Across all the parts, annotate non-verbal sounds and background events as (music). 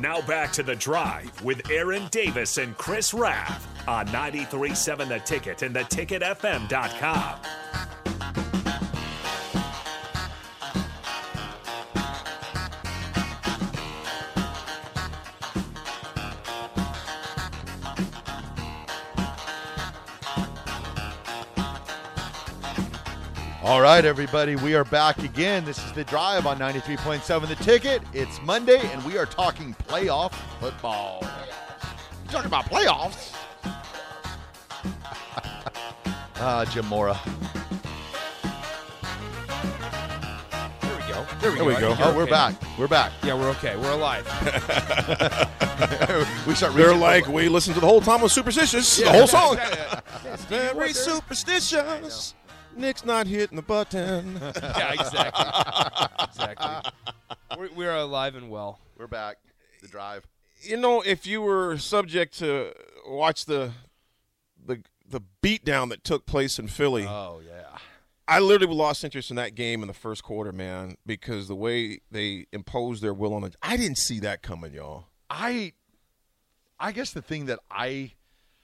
Now back to the drive with Aaron Davis and Chris Raff on 93.7 The Ticket and theticketfm.com. All right, everybody, we are back again. This is the drive on 93.7 The Ticket. It's Monday, and we are talking playoff football. We're talking about playoffs. (laughs) ah, Jim Mora. There we go. There we There go. we go. Oh, we're back. We're back. Yeah, we're okay. We're alive. (laughs) we start They're reaching- like, we listened to the whole time was superstitious. The whole song. (laughs) Very superstitious. Nick's not hitting the button. (laughs) yeah, exactly. exactly. We're, we're alive and well. We're back. The drive. you know, if you were subject to watch the the the beatdown that took place in Philly, Oh, yeah. I literally lost interest in that game in the first quarter, man, because the way they imposed their will on it, I didn't see that coming, y'all. I, I guess the thing that I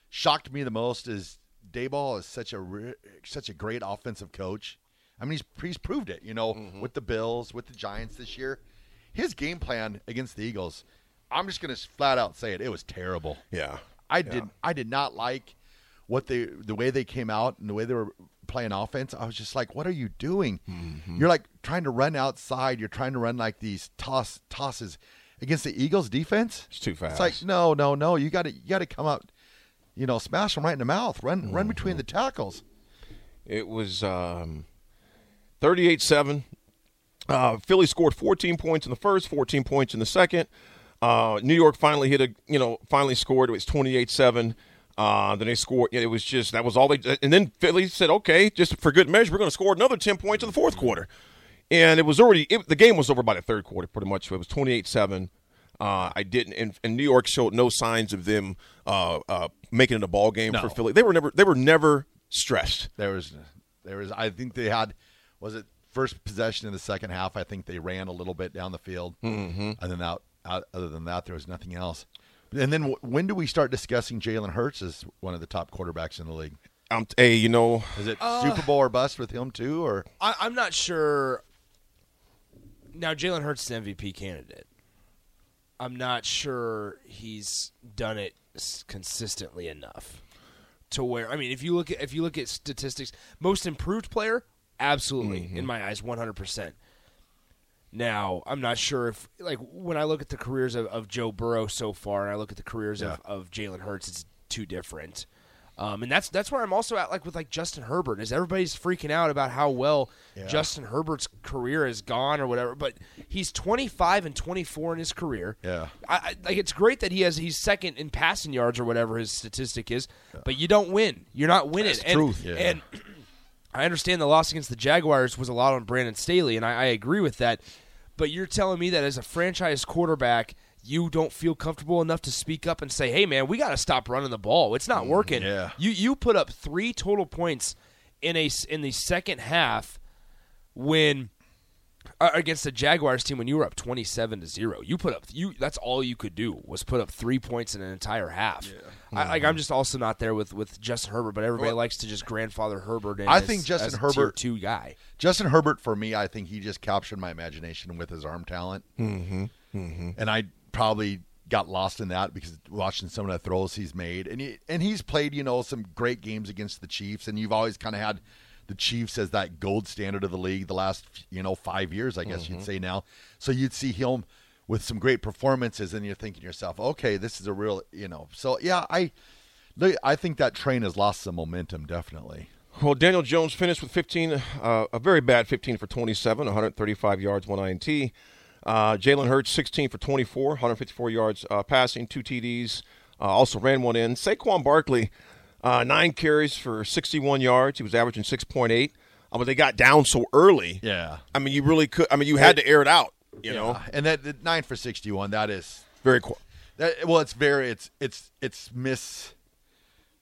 shocked me the most is Daboll is such a such a great offensive coach. I mean, he's he's proved it. You know, Mm-hmm. with the Bills, with the Giants this year, his game plan against the Eagles. I'm just going to flat out say it. It was terrible. Yeah, I did I did not like what they the way they came out and the way they were playing offense. I was just like, what are you doing? Mm-hmm. You're like trying to run outside. You're trying to run like these toss tosses against the Eagles defense. It's too fast. It's like no, no, no. You got to you got to come out. You know, smash them right in the mouth. Run Mm-hmm. run between the tackles. It was um, 38-7. Uh, Philly scored 14 points in the first, 14 points in the second. Uh, New York finally hit a, you know, finally scored. It was 28-7. Uh, then they scored. It was just that was all they. And then Philly said, "Okay, just for good measure, we're going to score another 10 points in the fourth quarter." And it was already it, the game was over by the third quarter, pretty much. It was 28-7. Uh, I didn't, and, and New York showed no signs of them uh, uh, making it a ball game for Philly. They were never, they were never stressed. There was there was I think they had was it first possession in the second half. I think they ran a little bit down the field, mm-hmm. and then out, out, other than that, there was nothing else. And then w- when do we start discussing Jalen Hurts as one of the top quarterbacks in the league? Um, hey, you know, Is it Super Bowl or bust with him too, or I, I'm not sure. Now, Jalen Hurts is an MVP candidate. I'm not sure he's done it consistently enough to where. I mean, if you look at if you look at statistics, most improved player, absolutely mm-hmm. in my eyes, 100. percent Now, I'm not sure if like when I look at the careers of, of Joe Burrow so far, and I look at the careers of, of Jalen Hurts, it's too different. Um, and that's that's where I'm also at, like with like Justin Herbert, is everybody's freaking out about how well Justin Herbert's career has gone or whatever. But he's 25 and 24 in his career. Yeah. I, I, like it's great that he has he's second in passing yards or whatever his statistic is, but you don't win. You're not winning. That's and, truth. Yeah. And (clears throat) I understand the loss against the Jaguars was a lot on Brandon Staley, and I, I agree with that. But you're telling me that as a franchise quarterback, you don't feel comfortable enough to speak up and say, "Hey, man, we got to stop running the ball. It's not working." yeah. You you put up three total points in a s- in the second half when uh, against the Jaguars team when you were up 27 to 0. You put up you that's all you could do was put up 3 points in an entire half. I, like I'm just also not there with with Justin Herbert, but everybody likes to just grandfather Herbert in I as- think Justin as Herbert- tier 2 guy. Justin Herbert for me? I think he just captured my imagination with his arm talent, mm-hmm. Mm-hmm. and I probably got lost in that because watching some of the throws he's made, and he and he's played you know some great games against the Chiefs, and you've always kind of had the Chiefs as that gold standard of the league the last you know five years, I guess you'd say now. So you'd see him with some great performances, and you're thinking to yourself, okay, this is a real you know. So yeah, I I think that train has lost some momentum, definitely. Well, Daniel Jones finished with 15, uh, a very bad 15 for 27, 135 yards, one INT. Uh, Jalen Hurts, 16 for 24, 154 yards uh, passing, two TDs. Uh, also ran one in. Saquon Barkley, uh, nine carries for 61 yards. He was averaging 6.8. Uh, but they got down so early. Yeah. I mean, you really could. I mean, you had to air it out. You know, and that, that nine for sixty-one. That is very cool. that. Well, it's very it's it's it's miss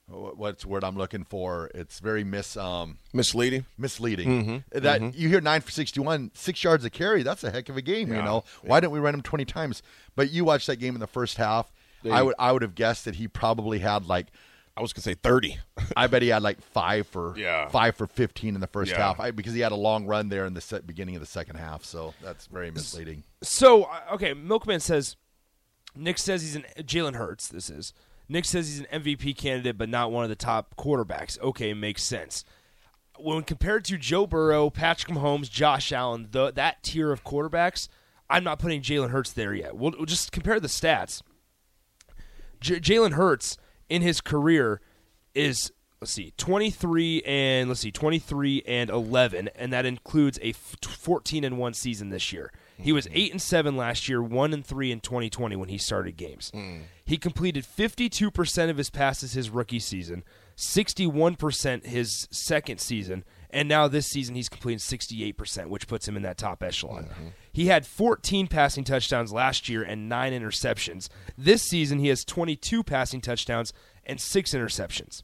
what's the word I'm looking for? It's very mis um Misleading. misleading. That you hear nine for 61, six yards a carry. That's a heck of a game. You Yeah, know why didn't we run him 20 times? But you watched that game in the first half. I would I would have guessed that he probably had like I was gonna say thirty. (laughs) I bet he had like five for Yeah. five for 15 in the first Yeah. half I, because he had a long run there in the set, beginning of the second half. So that's very misleading. So uh, okay, Milkman says Nick says he's an Jalen Hurts. This is Nick says he's an MVP candidate, but not one of the top quarterbacks. Okay, makes sense. When compared to Joe Burrow, Patrick Mahomes, Josh Allen, the, that tier of quarterbacks, I'm not putting Jalen Hurts there yet. We'll, we'll just compare the stats. J- Jalen Hurts in his career is let's see 23 and let's see 23 and 11 and that includes a f- 14 and 1 season this year he was 8 and 7 last year 1 and 3 in 2020 when he started games. Hmm. He completed 52% of his passes his rookie season 61% his second season and now this season he's completing 68% which puts him in that top echelon. Mm-hmm. He had 14 passing touchdowns last year and 9 interceptions. This season he has 22 passing touchdowns and 6 interceptions.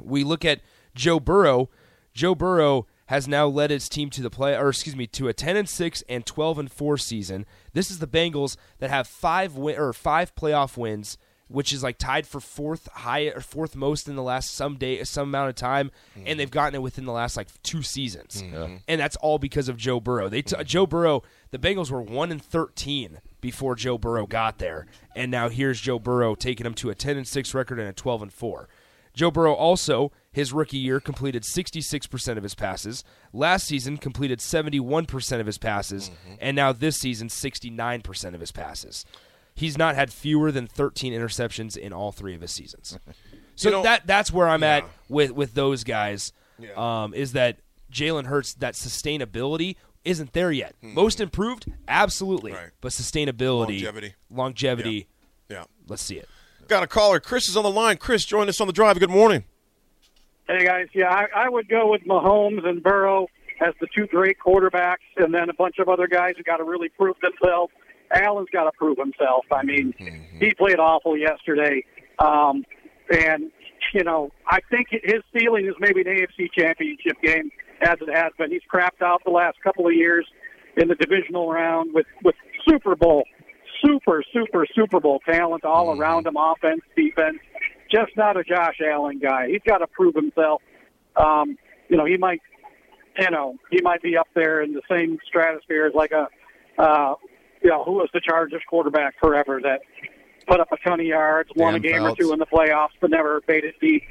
We look at Joe Burrow. Joe Burrow has now led its team to the play, or excuse me, to a 10 and 6 and 12 and 4 season. This is the Bengals that have five win, or five playoff wins, which is like tied for fourth high or fourth most in the last some day, some amount of time, hmm. and they've gotten it within the last like two seasons, hmm. and that's all because of Joe Burrow. They t- Joe Burrow, the Bengals were one and 13 before Joe Burrow got there, and now here's Joe Burrow taking them to a 10 and 6 record and a 12 and 4. Joe Burrow also, his rookie year, completed 66% of his passes. Last season, completed 71% of his passes. And now this season, 69% of his passes. He's not had fewer than 13 interceptions in all three of his seasons. (laughs) So You know- that that's where I'm at with, with those guys, um, is that Jalen Hurts, that sustainability isn't there yet. Most improved? Absolutely. Right. But sustainability, Longevity. longevity, Yeah. let's see it. Got a caller. Chris is on the line. Chris, join us on the drive. Good morning. Hey guys, yeah, I, I would go with Mahomes and Burrow as the two great quarterbacks, and then a bunch of other guys who got to really prove themselves. Allen's got to prove himself. I mean, he played awful yesterday, um, and you know, I think his ceiling is maybe an AFC Championship game, as it has been. He's crapped out the last couple of years in the divisional round with with Super Bowl, super, super, Super Bowl talent all around him, offense, defense just not a Josh Allen guy. He's got to prove himself. Um, you know, he might, you know, he might be up there in the same stratosphere as like a, uh, you know, who was the Chargers quarterback forever that put up a ton of yards, won a game or two in the playoffs, but never made it deep.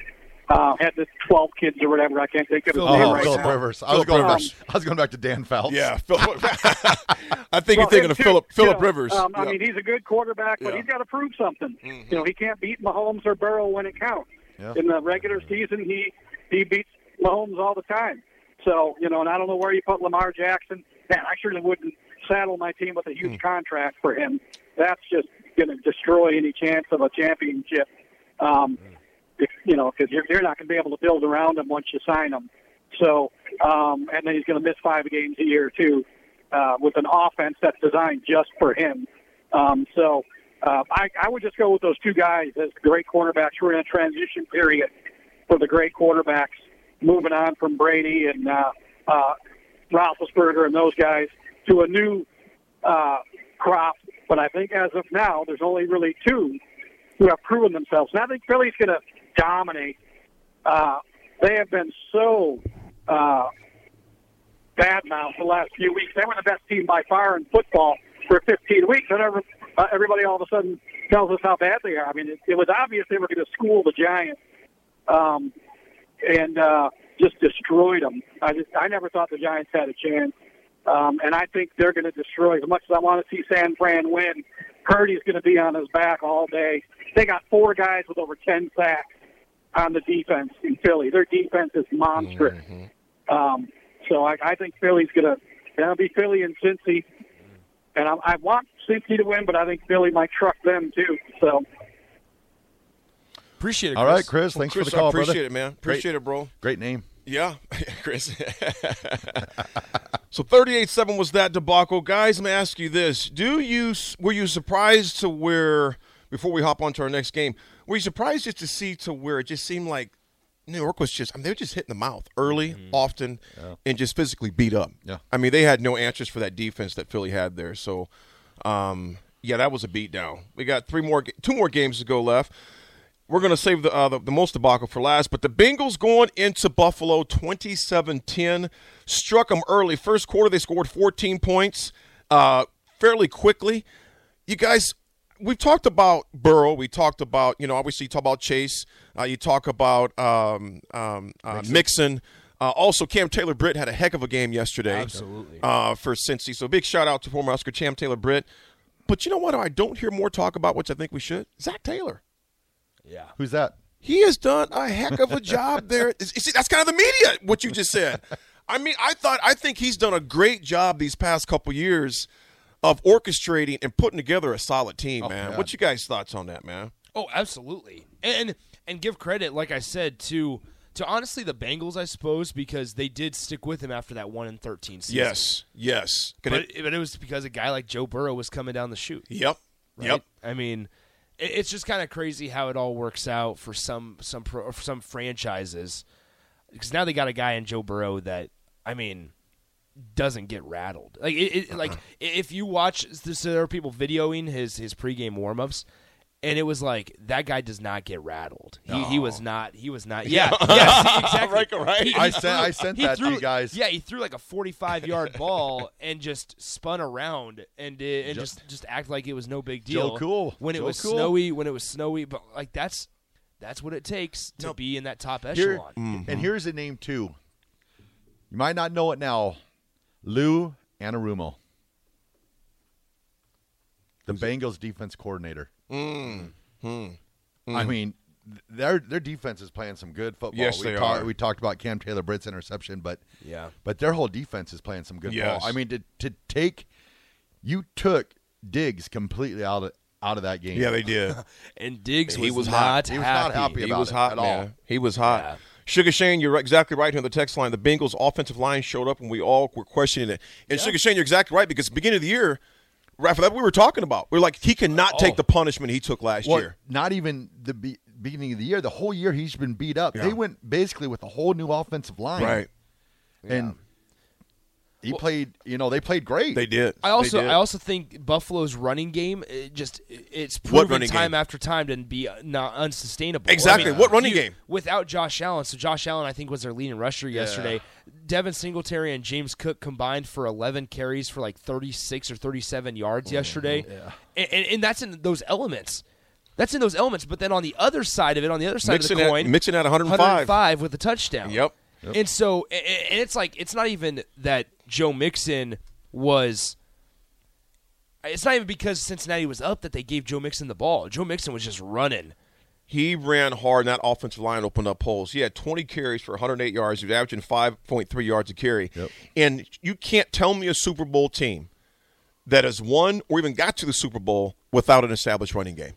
Uh, had the 12 kids or whatever. I can't think of his name Oh, right Philip now. Rivers. I was Philip going Rivers. back. I was going back to Dan Fouts. Yeah. Phil- (laughs) I think Well, you're thinking of too, Philip you Philip know, Rivers. Um, I Yeah. mean, he's a good quarterback, but Yeah. Mm-hmm. he's got to prove something. You know, he can't beat Mahomes or Burrow when it counts. Yeah. In the regular season, he he beats Mahomes all the time. So you know, and I don't know where you put Lamar Jackson. Man, I surely wouldn't saddle my team with a huge contract for him. That's just going to destroy any chance of a championship. Um, if, you know, because you're, you're not going to be able to build around him once you sign him. So, um, and then he's going to miss five games a year too, uh, with an offense that's designed just for him. Um, so, uh, I, I would just go with those two guys as great quarterbacks. We're in a transition period for the great quarterbacks, moving on from Brady and uh, uh, Roethlisberger and those guys to a new uh, crop. But I think as of now, there's only really two who have proven themselves. And I think Philly's going to dominate. Uh, they have been so uh, bad for the last few weeks. They were the best team by far in football for 15 weeks, and every, uh, everybody all of a sudden tells us how bad they are. I mean, it, it was obvious they were going to school the Giants, um, and uh, just destroyed them. I just I never thought the Giants had a chance. Um, and I think they're going to destroy. As much as I want to see San Fran win, Purdy's going to be on his back all day. They got four guys with over ten sacks on the defense in Philly. Their defense is monstrous. Um, so I, I think Philly's going to. It'll be Philly and Cincy, and I, I want Cincy to win, but I think Philly might truck them too. So Appreciate it. All right, Chris. Thanks Chris, for the call, I appreciate brother. it, man. Great- Appreciate it, bro. Great name. Yeah, (laughs) Chris. (laughs) so 38-7 was that debacle, guys. Let me ask you this: Do you were you surprised to where before we hop on to our next game? Were you surprised just to see to where it just seemed like New York was just I mean they were just hitting the mouth early, often, and just physically beat up. Yeah. I mean they had no answers for that defense that Philly had there. So, um, yeah, that was a beatdown. We got three more, two more games to go left. We're going to save the, uh, the the most debacle for last, but the Bengals going into Buffalo 27-10 struck them early. First quarter they scored 14 points uh, fairly quickly. You guys, we've talked about Burrow. We talked about you know obviously you talk about Chase. Uh, you talk about um, um, uh, Mixon. Uh, also, Cam Taylor Britt had a heck of a game yesterday. Absolutely. Uh, for Cincy. So big shout out to former Husker Cam Taylor Britt. But you know what? I don't hear more talk about, which I think we should. Zac Taylor. Yeah. Who's that? He has done a heck of a job (laughs) there. Is- is- that's kind of the media. What you just said. I mean, I thought I think he's done a great job these past couple years of orchestrating and putting together a solid team, oh, man. yeah. What you guys thoughts on that, man? Oh, absolutely. And and give credit, like I said, to to honestly the Bengals, I suppose, because they did stick with him after that one and thirteen season. Yes, yes. Can But it- it, but it was because a guy like Joe Burrow was coming down the chute. yep, right? yep. I mean, it, it's just kind of crazy how it all works out for some some pro, for some franchises because now they got a guy in Joe Burrow that I mean doesn't get rattled. Like it, it like uh-huh. if you watch, so there are people videoing his his pregame warmups. And it was like that guy does not get rattled. He, he was not. He was not. (laughs) Yeah, yeah, see, (laughs) exactly. Right, right. He- he I sent- I sent he that to you guys. Yeah, he threw like a forty-five yard (laughs) ball and just spun around and did, and just just act like it was no big deal. Joe Cool. when it Joe was Cool. snowy. When it was snowy, but like that's that's what it takes to be in that top Here, echelon. Mm-hmm. And here's a name too. You might not know it now. Lou Anarumo. The Bengals defense coordinator. Mm. I mean, their their defense is playing some good football. Yes, we they talk- are. We talked about Cam Taylor Britt's interception, but Yeah. but their whole defense is playing some good Yes. ball. I mean, to to take you took Diggs completely out of out of that game. Yeah, they did. (laughs) And Diggs He was not hot. He was not happy he about was it hot, at man. all. He was hot. Yeah. Sugar Shane, you're exactly right here on the text line. The Bengals' offensive line showed up, and we all were questioning it. And Sugar Shane, you're exactly right because beginning of the year, right after that, we were talking about. We are like, he cannot oh. take Oh. the punishment he took last Well, year. not even the be- beginning of the year. The whole year he's been beat up. They went basically with a whole new offensive line. Right? And he played. You know, they played great. They did. I also did. I also think Buffalo's running game it just it's proven time game? after time to be uh, not unsustainable. Exactly. I mean, What running you- game? without Josh Allen? So Josh Allen I think was their leading rusher yesterday. Devin Singletary and James Cook combined for 11 carries for like 36 or 37 yards Mm-hmm. yesterday. And, and, and that's in those elements. That's in those elements. But then on the other side of it, on the other side Mixon of the at- coin, Mixon at 105. 105 with a touchdown. Yep. And so, a- a- and it's like it's not even that Joe Mixon was. It's not even because Cincinnati was up that they gave Joe Mixon the ball. Joe Mixon was just running. He ran hard, and that offensive line opened up holes. He had 20 carries for 108 yards. He was averaging 5.3 yards a carry. And you can't tell me a Super Bowl team that has won or even got to the Super Bowl without an established running game.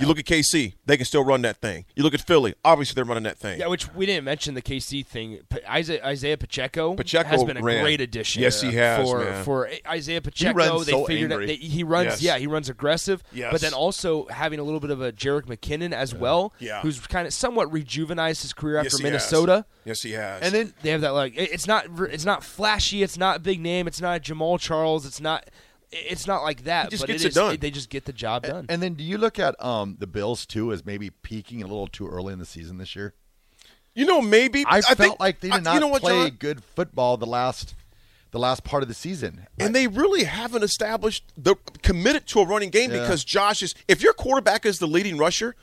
You look at KC, they can still run that thing. You look at Philly, obviously they're running that thing. Yeah, which we didn't mention the KC thing. Isaiah, Isaiah Pacheco, Pacheco has been a ran. great addition. Yes, he has, for man. for Isaiah Pacheco. runs they so figured angry. out that he runs. Yes. Yeah, he runs aggressive. Yes. But then also having a little bit of a Jerick McKinnon as well, Yeah. who's kind of somewhat rejuvenized his career Yes, after he has. Minnesota. Yes, he has. and then they have that like it's not it's not flashy it's not a big name it's not Jamaal Charles it's not it's not like that He just but gets it it is- done. they just get the job done and then do you look at um the Bills too as maybe peaking a little too early in the season this year? you know, maybe I, felt think- like they did I- not you know what, play John? good football the last the last part of the season. And they really haven't established the committed to a running game Yeah. because Josh is. If your quarterback is the leading rusher,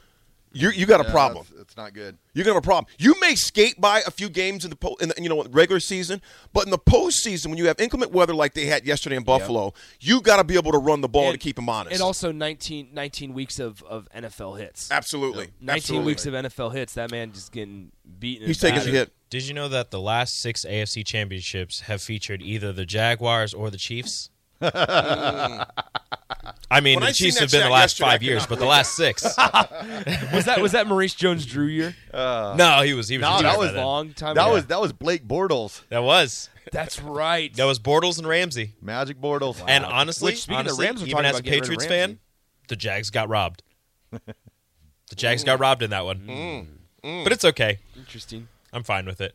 you you got a Yeah, problem. It's, it's not good. You're gonna have a problem. You may skate by a few games in the, po- in the you know regular season, but in the postseason, when you have inclement weather like they had yesterday in Buffalo, you got to be able to run the ball to keep them honest. and also 19, 19 weeks of, of NFL hits absolutely, 19 Absolutely. weeks of NFL hits that man just getting beaten He's taking a hit. Did you know that the last six AFC championships have featured either the Jaguars or the Chiefs? Mm. (laughs) I mean, When the seen Chiefs have been the last five years, but the last six. (laughs) was that was that Maurice Jones Drew year uh, no, he was he was. No, that was then. long time That ago. was that was Blake Bortles, That was that's right that was Bortles and Ramsey. Magic Bortles. And honestly, Which, speaking of honestly, Rams, we're even talking as a about getting Patriots fan, the Jags got robbed. (laughs) The Jags got mm. robbed in that one, mm. mm. but it's okay. Interesting. I'm fine with it.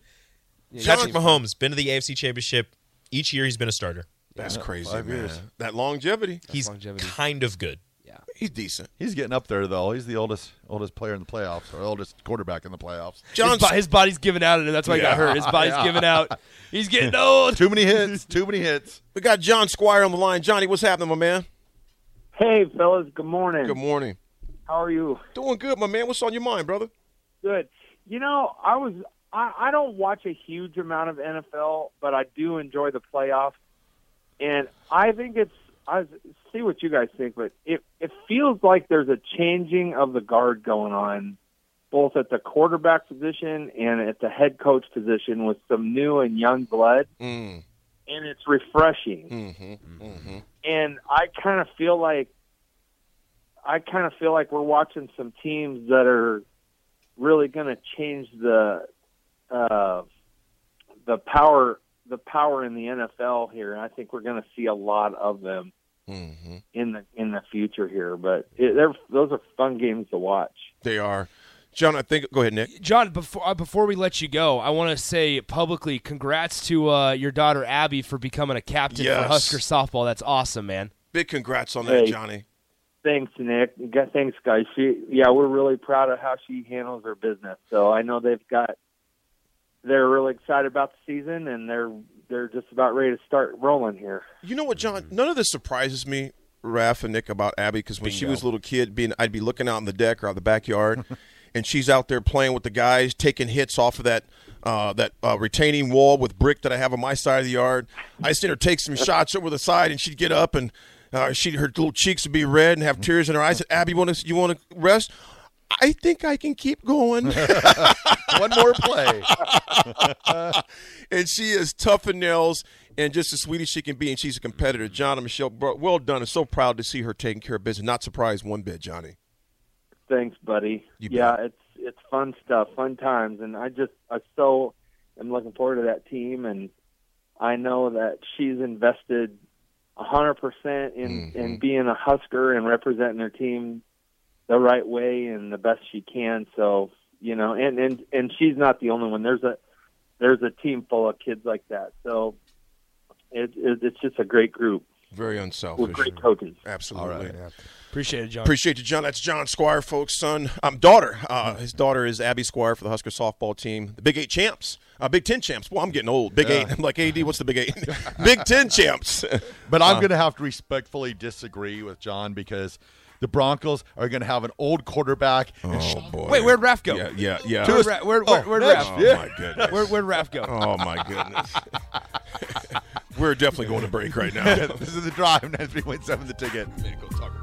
Yeah, Patrick Mahomes been to the AFC Championship each year. He's been a starter. That's crazy, five man. years. That longevity. He's longevity. kind of good. Yeah. He's decent. He's getting up there though. He's the oldest oldest player in the playoffs, or oldest quarterback in the playoffs. His, bo- his body's giving out, and that's why he got hurt. His body's Yeah. (laughs) giving out. He's getting (laughs) old. Too many hits. (laughs) Too many hits. We got John Squire on the line. Johnny, what's happening, my man? Hey, fellas. Good morning. Good morning. How are you? Doing good, my man. What's on your mind, brother? Good. You know, I was. I, I don't watch a huge amount of NFL, but I do enjoy the playoffs, and I think it's. I see what you guys think, but it it feels like there's a changing of the guard going on, both at the quarterback position and at the head coach position, with some new and young blood, Mm. and it's refreshing. Mm-hmm. Mm-hmm. and I kind of feel like I kind of feel like we're watching some teams that are really going to change the uh, the power the power in the NFL here, and I think we're going to see a lot of them Mm-hmm. in the in the future here. But it, they're those are fun games to watch. They are. John, I think. Go ahead, Nick. John, before uh, before we let you go, I want to say publicly, congrats to uh, your daughter Abby for becoming a captain Yes. for Husker softball. That's awesome, man. Big congrats on that, Johnny. Thanks, Nick. Thanks, guys. She, yeah, we're really proud of how she handles her business. So I know they've got, they're really excited about the season, and they're they're just about ready to start rolling here. You know what, John? None of this surprises me, Raph and Nick, about Abby because when she was a little kid, being I'd be looking out on the deck or out the backyard, (laughs) and she's out there playing with the guys, taking hits off of that uh, that uh, retaining wall with brick that I have on my side of the yard. I seen her take some shots over the side, and she'd get up and uh, she her little cheeks would be red and have tears in her eyes. I said, Abby, you want to you want to rest? I think I can keep going. (laughs) One more play. (laughs) and she is tough as nails and just as sweet as she can be, and she's a competitor. John and Michelle, bro, well done. I'm so proud to see her taking care of business. Not surprised one bit, Johnny. Thanks, buddy. You yeah, bet. it's it's fun stuff, fun times, and I just I so am looking forward to that team, and I know that she's invested a hundred percent in Mm-hmm. in being a Husker and representing her team the right way and the best she can. So you know, and and and she's not the only one. There's a there's a team full of kids like that. So it, it it's just a great group Very with unselfish. great coaches. Absolutely. Appreciate it, John. Appreciate you, John. That's John Squire, folks' son. Um, daughter. Uh, his daughter is Abby Squire for the Husker softball team. The Big Eight champs. Uh, Big Ten champs. Well, I'm getting old. Big Eight. I'm like, AD, what's the Big Eight? (laughs) Big Ten champs. But I'm going to have to respectfully disagree with John because the Broncos are going to have an old quarterback. and sh- Oh, boy. Wait, where'd Raph go? Yeah, yeah, yeah. Where'd, Ra- where, where, Oh, where'd next, Raph? Oh, Yeah. my goodness. Where, where'd Raph go? Oh, my goodness. (laughs) We're definitely going to break right now. (laughs) this is the drive. 93.7 the ticket. Go Tucker.